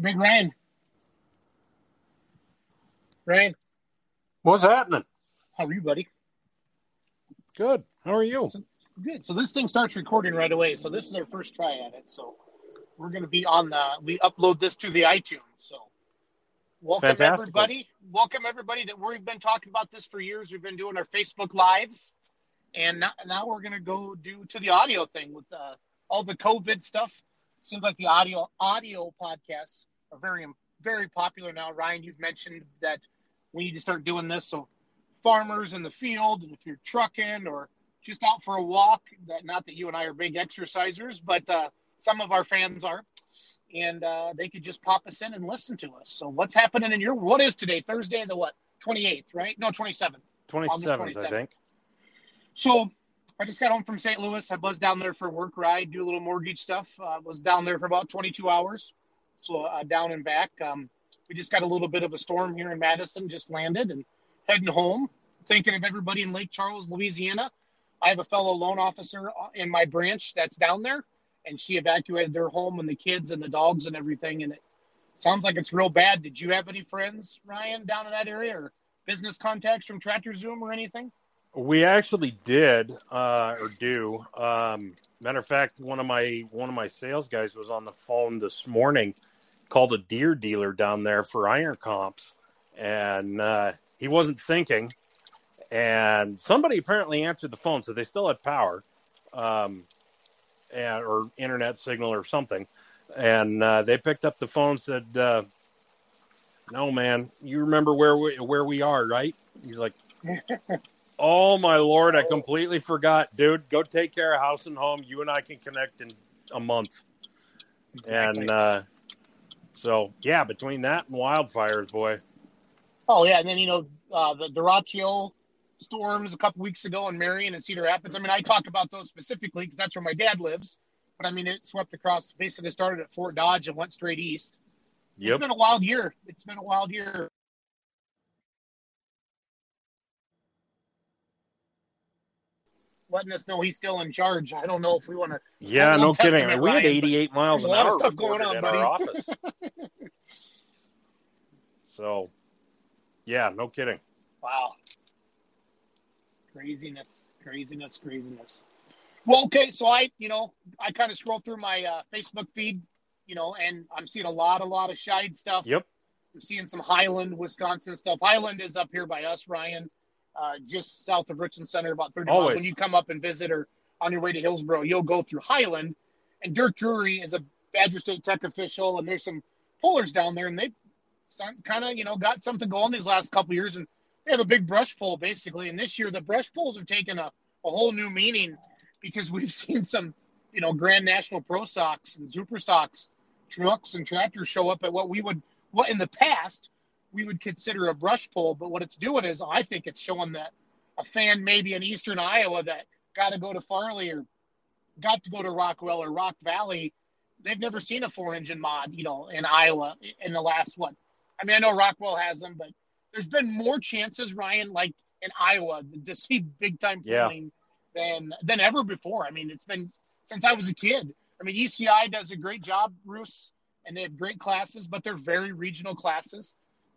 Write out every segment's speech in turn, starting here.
Big Ryan. Ryan, What's happening? how are you, buddy? Good. How are you? Good. So this thing starts recording right away. So this is our first try at it. So we're going to be on the. We upload this to the iTunes. So welcome everybody. Welcome everybody. That we've been talking about this for years. We've been doing our Facebook lives, and now, now we're going to go do to the audio thing with uh, all the COVID stuff. Seems like the audio audio podcasts are very very popular now. Ryan, you've mentioned that we need to start doing this. So farmers in the field, and if you're trucking or just out for a walk, that not that you and I are big exercisers, but uh, some of our fans are, and uh, they could just pop us in and listen to us. So what's happening in your what is today? Thursday the what? 28th, right? No, 27th. 27th, I think. So I just got home from St. Louis. I buzzed down there for a work ride, do a little mortgage stuff. Uh, was down there for about 22 hours, so uh, down and back. Um, we just got a little bit of a storm here in Madison, just landed and heading home. Thinking of everybody in Lake Charles, Louisiana. I have a fellow loan officer in my branch that's down there, and she evacuated their home and the kids and the dogs and everything. And it sounds like it's real bad. Did you have any friends, Ryan, down in that area, or business contacts from Tractor Zoom or anything? We actually did uh, or do. Um, matter of fact, one of my one of my sales guys was on the phone this morning, called a Deere dealer down there for iron comps, and uh, he wasn't thinking. And somebody apparently answered the phone, so they still had power, um, and, or internet signal or something. And uh, they picked up the phone, said, uh, "No, man, you remember where we where we are, right?" He's like, Oh my lord, I completely forgot, dude. Go take care of house and home. You and I can connect in a month. And uh so yeah, between that and wildfires, boy. Oh yeah, and then you know uh, the Derecho storms a couple weeks ago in Marion and Cedar Rapids. I mean, I talk about those specifically because that's where my dad lives. But I mean, it swept across. Basically, started at Fort Dodge and went straight east. It's been a wild year. It's been a wild year. Letting us know he's still in charge. I don't know if we want to. Yeah, no kidding. Testament, We had 88 miles an a lot of hour stuff going on, buddy. our office. So yeah, no kidding. Wow. Craziness, craziness, craziness. Well, okay, so I, you know, I kind of scroll through my uh, Facebook feed, you know, and I'm seeing a lot, a lot of Scheid stuff. Yep. I'm seeing some Highland, Wisconsin stuff. Highland is up here by us, Ryan, uh, just south of Richland Center, about 30 miles. When you come up and visit or on your way to Hillsboro, you'll go through Highland. And Dirk Drury is a Badger State Tech official, and there's some pullers down there, and they kind of, you know, got something going these last couple years. And they have a big brush pull, basically. And this year, the brush pulls have taken a, a whole new meaning because we've seen some, you know, Grand National Pro stocks and Super stocks, trucks and tractors show up at what we would, what in the past we would consider a brush pull. But what it's doing is, I think it's showing that a fan maybe in Eastern Iowa that got to go to Farley or got to go to Rockwell or Rock Valley, they've never seen a four engine mod, you know, in Iowa in the last what? I mean, I know Rockwell has them, but there's been more chances, Ryan, like in Iowa, to see big time Yeah. pulling than than ever before. I mean, it's been since I was a kid. I mean, ECI does a great job, Bruce, and they have great classes, but they're very regional classes.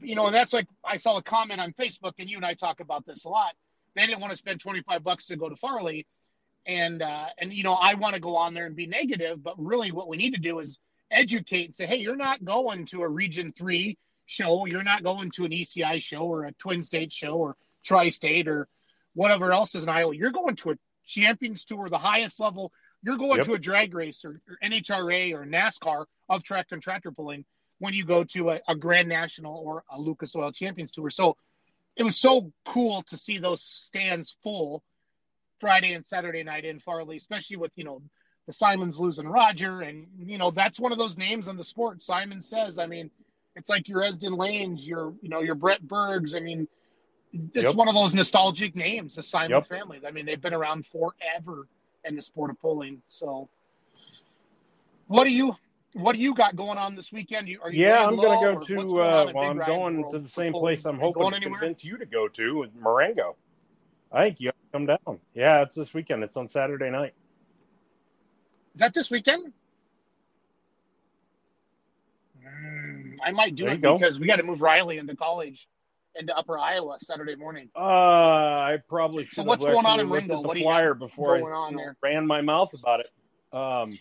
You know, and that's like I saw a comment on Facebook, and you and I talk about this a lot. They didn't want to spend 25 bucks to go to Farley, and uh, and you know, I want to go on there and be negative, but really, what we need to do is educate and say, hey, you're not going to a Region Three show, you're not going to an ECI show or a Twin State show or Tri-State or whatever else is in Iowa. You're going to a Champions Tour, the highest level. You're going Yep. to a drag race or, or NHRA or NASCAR of track and tractor pulling when you go to a, a Grand National or a Lucas Oil Champions Tour. So it was so cool to see those stands full Friday and Saturday night in Farley, especially with, you know, the Simons losing Roger. And, you know, that's one of those names in the sport. Simon says, I mean, it's like your Esden Lanes, your, you know, your Brett Bergs. I mean, it's Yep. one of those nostalgic names, the Simon Yep. family. I mean, they've been around forever in the sport of pulling. So what do you, what do you got going on this weekend? You, are you Yeah, I'm going low, to go to. going Uh, well, I'm going to the same place I'm hoping to anywhere? convince you to go to, Marengo. I think you have to come down. Yeah, it's this weekend. It's on Saturday night. Is that this weekend? Mm. I might do There it because we got to move Riley into college, into Upper Iowa Saturday morning. Uh, I probably should. So have what's going on in? At the What flyer before I going on there? ran my mouth about it. Um,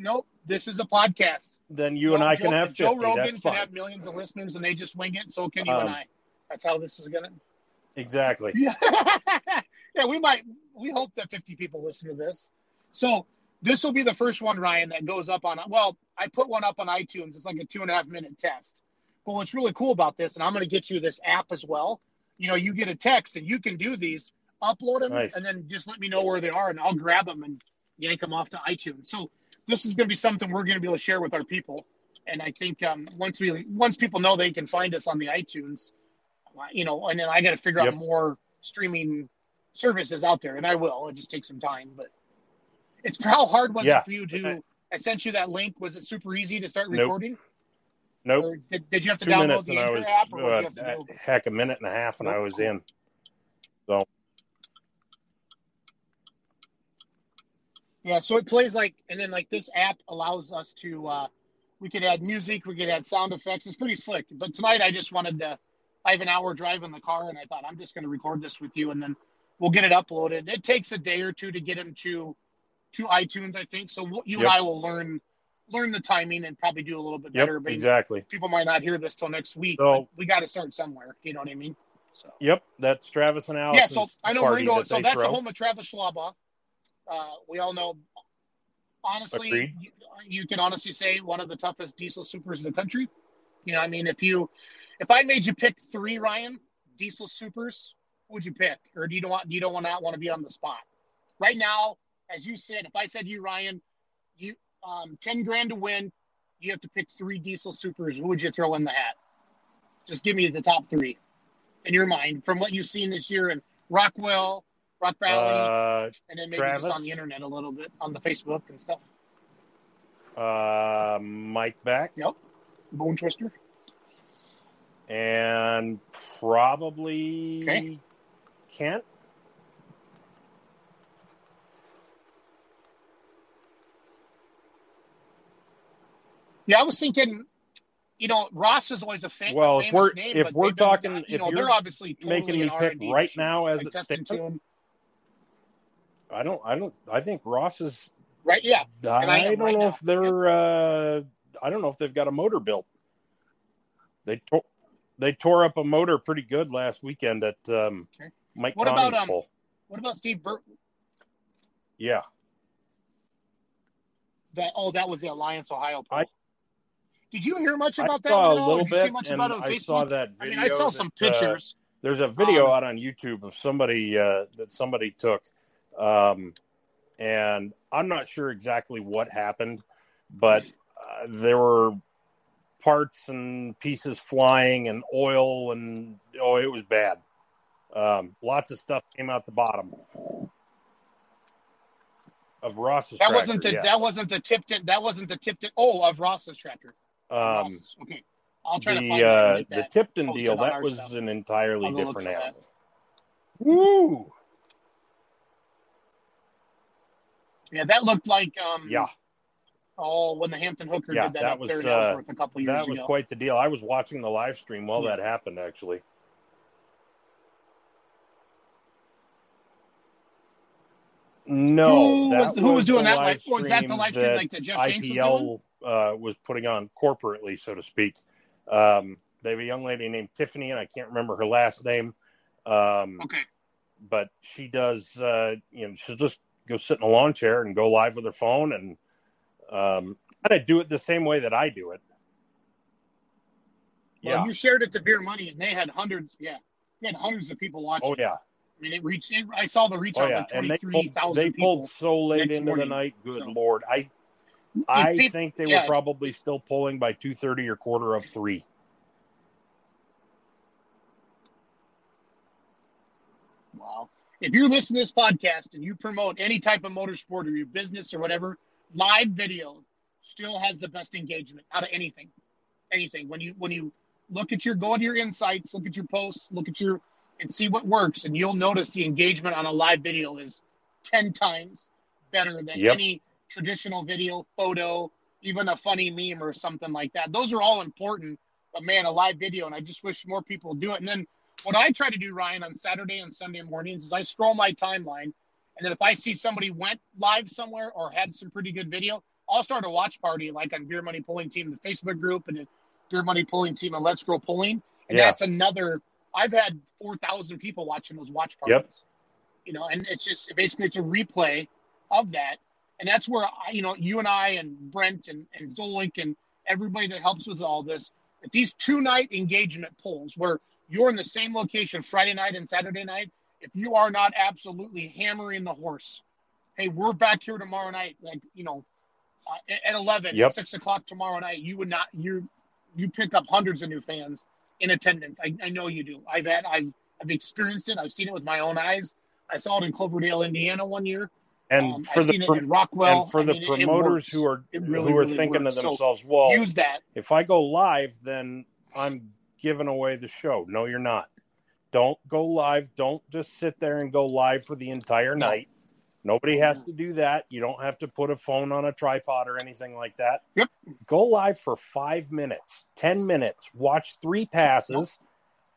Nope, this is a podcast. then you No, and I Joe, can have if Joe Rogan That's can fine. have millions of listeners and they just wing it. So can you and Um, I. That's how this is gonna. Exactly. Yeah, yeah. We might. We hope that 50 people listen to this. So this will be the first one, Ryan, that goes up on. Well, I put one up on iTunes. It's like a two and a half minute test. But what's really cool about this, and I'm going to get you this app as well. You know, you get a text and you can do these, upload them, Nice. and then just let me know where they are, and I'll grab them and yank them off to iTunes. So this is going to be something we're going to be able to share with our people. And I think um, once we once people know they can find us on the iTunes, uh, you know, and then I got to figure Yep. out more streaming services out there, and I will. It just takes some time, but it's how hard was Yeah. it for you to? I sent you that link. Was it super easy to start recording? Nope. Or did, did you have to Two download the and I Anchor was app, or uh, you have to heck a minute and a half and I was in. So Yeah, so it plays like, and then like this app allows us to, uh, we could add music, we could add sound effects. It's pretty slick. But tonight I just wanted to, I have an hour drive in the car and I thought I'm just going to record this with you and then we'll get it uploaded. It takes a day or two to get them to, to iTunes, I think. So we'll, you and I will learn, learn the timing and probably do a little bit yep, better. But exactly. people might not hear this till next week. So- but we got to start somewhere. You know what I mean? So. Yep, that's Travis and Alex. Yeah, so I know Ringo. that So that's throw. the home of Travis Schlaba. Uh, we all know. Honestly, you, you can honestly say one of the toughest diesel supers in the country. You know, I mean, if you, if I made you pick three, Ryan, diesel supers, who would you pick, or do you don't want you don't want not want to be on the spot? Right now, as you said, if I said you, Ryan, you um, ten grand to win, you have to pick three diesel supers. Who would you throw in the hat? Just give me the top three in your mind from what you've seen this year in Rockwell, Rock Valley, Uh, and then maybe Travis? just on the internet a little bit on the Facebook and stuff. uh, Mike back Yep. Bone Twister. and probably Okay. Kent. Yeah, I was thinking, you know, Ross is always a fan. Well, if we're- name, if we're they've been, talking- you if know, you're they're obviously totally making me pick right now as Like it stands. I don't. I don't. I think Ross is. Right? Yeah. I I, don't right know now. if they're. Uh, I don't know if they've got a motor built. They tore. They tore up a motor pretty good last weekend at um, Okay. Mike What about, Connie's um, pole. What about Steve Burt? Yeah, That oh, that was the Alliance Ohio poll. I- Did you hear much I about that? saw a little Did you see bit, much and about it on I saw that I mean, I saw some that, uh, pictures. There's a video Um, out on YouTube of somebody uh, that somebody took, um, and I'm not sure exactly what happened, but uh, there were parts and pieces flying and oil and oh, it was bad. Um, lots of stuff came out the bottom of Ross's. that tractor, wasn't the yes. that wasn't the Tipton. That wasn't the Tipton. Oh, of Ross's tractor. um, Ross's. Okay, I'll try to the find that. uh, the. Tipton deal that was stuff. an entirely I'll go look different animal. Woo! Yeah, that looked like um Yeah. oh when the Hampton Hooker Yeah, did that, that up was, uh, a couple years That was ago. quite the deal. I was watching the live stream while Yeah. that happened, actually. No, Who was- who was doing that live was that the live stream like that Jeff Shanks was IPL uh, was putting on corporately, so to speak. Um, they have a young lady named Tiffany, and I can't remember her last name. Um, okay. but she does uh you know she'll just go sit in a lawn chair and go live with her phone and um kind of do it the same way that I do it. Well, Yeah. you shared it to Beer Money, and they had hundreds. Yeah, they had hundreds of people watching. Oh yeah. I mean, it reached. It, I saw the reach Oh out yeah. like twenty they pulled, they pulled so late into morning. the night. Good So- lord. I I think they yeah. were probably still pulling by two thirty or quarter of three. Wow. If you're listening to this podcast and you promote any type of motorsport or your business or whatever, live video still has the best engagement out of anything. Anything. When you when you look at your go to your insights, look at your posts, look at your and see what works, and you'll notice the engagement on a live video is ten times better than Yep. any traditional video, photo, even a funny meme or something like that. Those are all important. But man, a live video, and I just wish more people do it. And then what I try to do, Ryan, on Saturday and Sunday mornings is I scroll my timeline, and then if I see somebody went live somewhere or had some pretty good video, I'll start a watch party like on Beer Money Pulling Team, the Facebook group, and Beer Money Pulling Team and Let's Grow Pulling. And Yeah. that's another. I've had four thousand people watching those watch parties. Yep. You know, and it's just basically it's a replay of that, and that's where I, you know you and I and Brent and and Zolik and everybody that helps with all this. At these two night engagement polls where you're in the same location Friday night and Saturday night, if you are not absolutely hammering the horse, hey, we're back here tomorrow night, like you know, uh, at eleven, Yep. six o'clock tomorrow night, you would not you you pick up hundreds of new fans in attendance. I, I know you do. I've had I've I've experienced it. I've seen it with my own eyes. I saw it in Cloverdale, Indiana, one year. And Um, for I've the it pro- in Rockwell. and for I the mean, it- it promoters who are really, who are really thinking works. to So themselves, well, use that. if I go live, then I'm giving away the show. No, you're not. Don't go live. Don't just sit there and go live for the entire No. night. Nobody has to do that. You don't have to put a phone on a tripod or anything like that. Yep. Go live for five minutes, 10 minutes, watch three passes.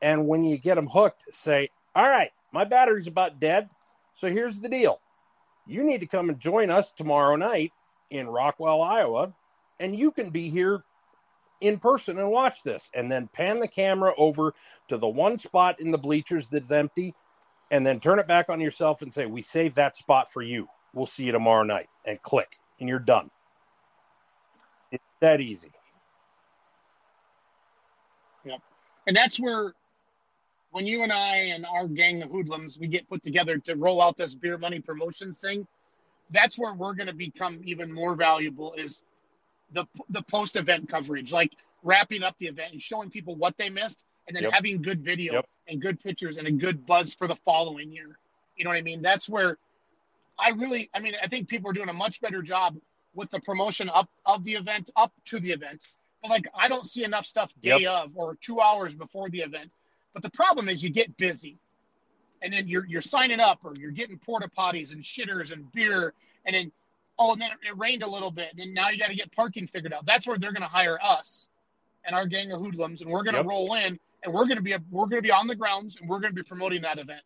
And when you get them hooked, say, All right, my battery's about dead. So here's the deal you need to come and join us tomorrow night in Rockwell, Iowa, and you can be here in person and watch this. And then pan the camera over to the one spot in the bleachers that's empty, and then turn it back on yourself and say, We saved that spot for you. We'll see you tomorrow night. And click, and you're done. It's that easy. Yep. And that's where, when you and I and our gang of hoodlums, we get put together to roll out this beer money promotions thing, that's where we're going to become even more valuable is the the post event coverage, like wrapping up the event and showing people what they missed, and then Yep. having good video Yep. and good pictures and a good buzz for the following year. You know what I mean? That's where I really, I mean, I think people are doing a much better job with the promotion up of the event up to the event. But like, I don't see enough stuff day of or two hours before the event. But the problem is you get busy, and then you're you're signing up or you're getting porta potties and shitters and beer, and then oh, and then it rained a little bit, and now you got to get parking figured out. That's where they're going to hire us and our gang of hoodlums, and we're going to Yep. roll in, and we're going to be a, we're going to be on the grounds, and we're going to be promoting that event.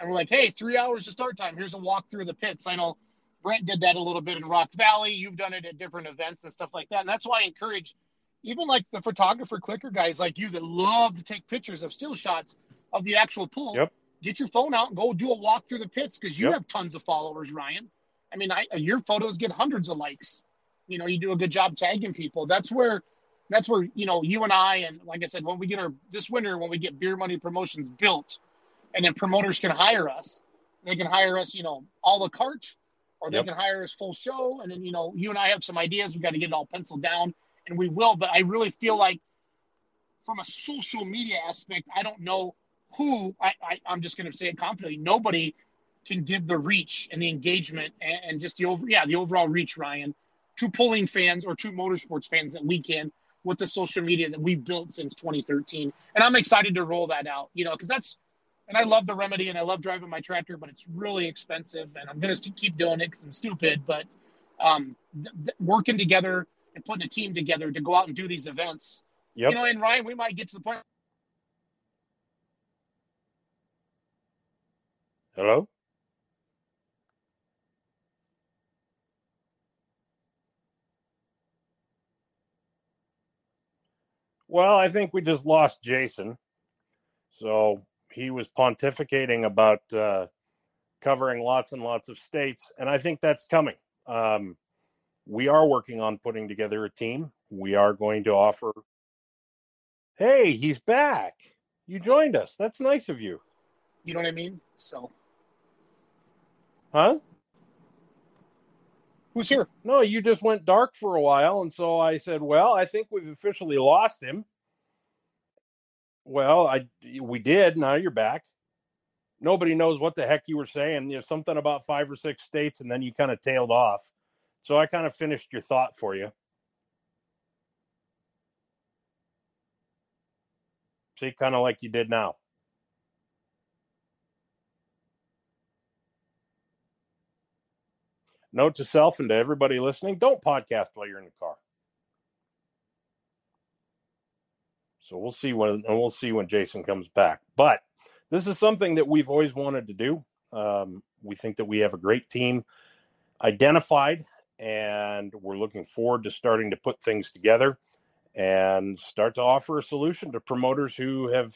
And we're like, hey, three hours to start time. Here's a walk through the pits. I know Brent did that a little bit in Rock Valley. You've done it at different events and stuff like that. And that's why I encourage even like the photographer clicker guys like you that love to take pictures of still shots of the actual pool. Yep. Get your phone out and go do a walk through the pits because you Yep. have tons of followers, Ryan. I mean, I, your photos get hundreds of likes. You know, you do a good job tagging people. That's where, that's where you know you and I and like I said, when we get our this winter, when we get beer money promotions built, and then promoters can hire us, they can hire us, you know, all the cart, or they Yep. can hire us full show. And then you know, you and I have some ideas. We got to get it all penciled down, and we will. But I really feel like, from a social media aspect, I don't know who. I, I I'm just going to say it confidently. Nobody can give the reach and the engagement and, and just the over yeah the overall reach Ryan to pulling fans or to motorsports fans that we can with the social media that we've built since 2013 and I'm excited to roll that out you know because that's and I love the remedy and I love driving my tractor but it's really expensive and I'm gonna st- keep doing it because I'm stupid but um th- th- working together and putting a team together to go out and do these events Yep. you know and Ryan we might get to the point Hello? Well, I think we just lost Jason. So he was pontificating about uh, covering lots and lots of states, and I think that's coming. Um, we are working on putting together a team. We are going to offer. Hey, he's back. You joined us. That's nice of you. you know what I mean so Huh? Who's here No, you just went dark for a while, and so I said, "Well, I think we've officially lost him." Well, I we did. Now you're back. Nobody knows what the heck you were saying. There's something about five or six states, and then you kind of tailed off. So I kind of finished your thought for you. See, kind of like you did now. note to self and to everybody listening don't podcast while you're in the car. So we'll see when and we'll see when jason comes back. But this is something that we've always wanted to do. Um, we think that we have a great team identified and we're looking forward to starting to put things together and start to offer a solution to promoters who have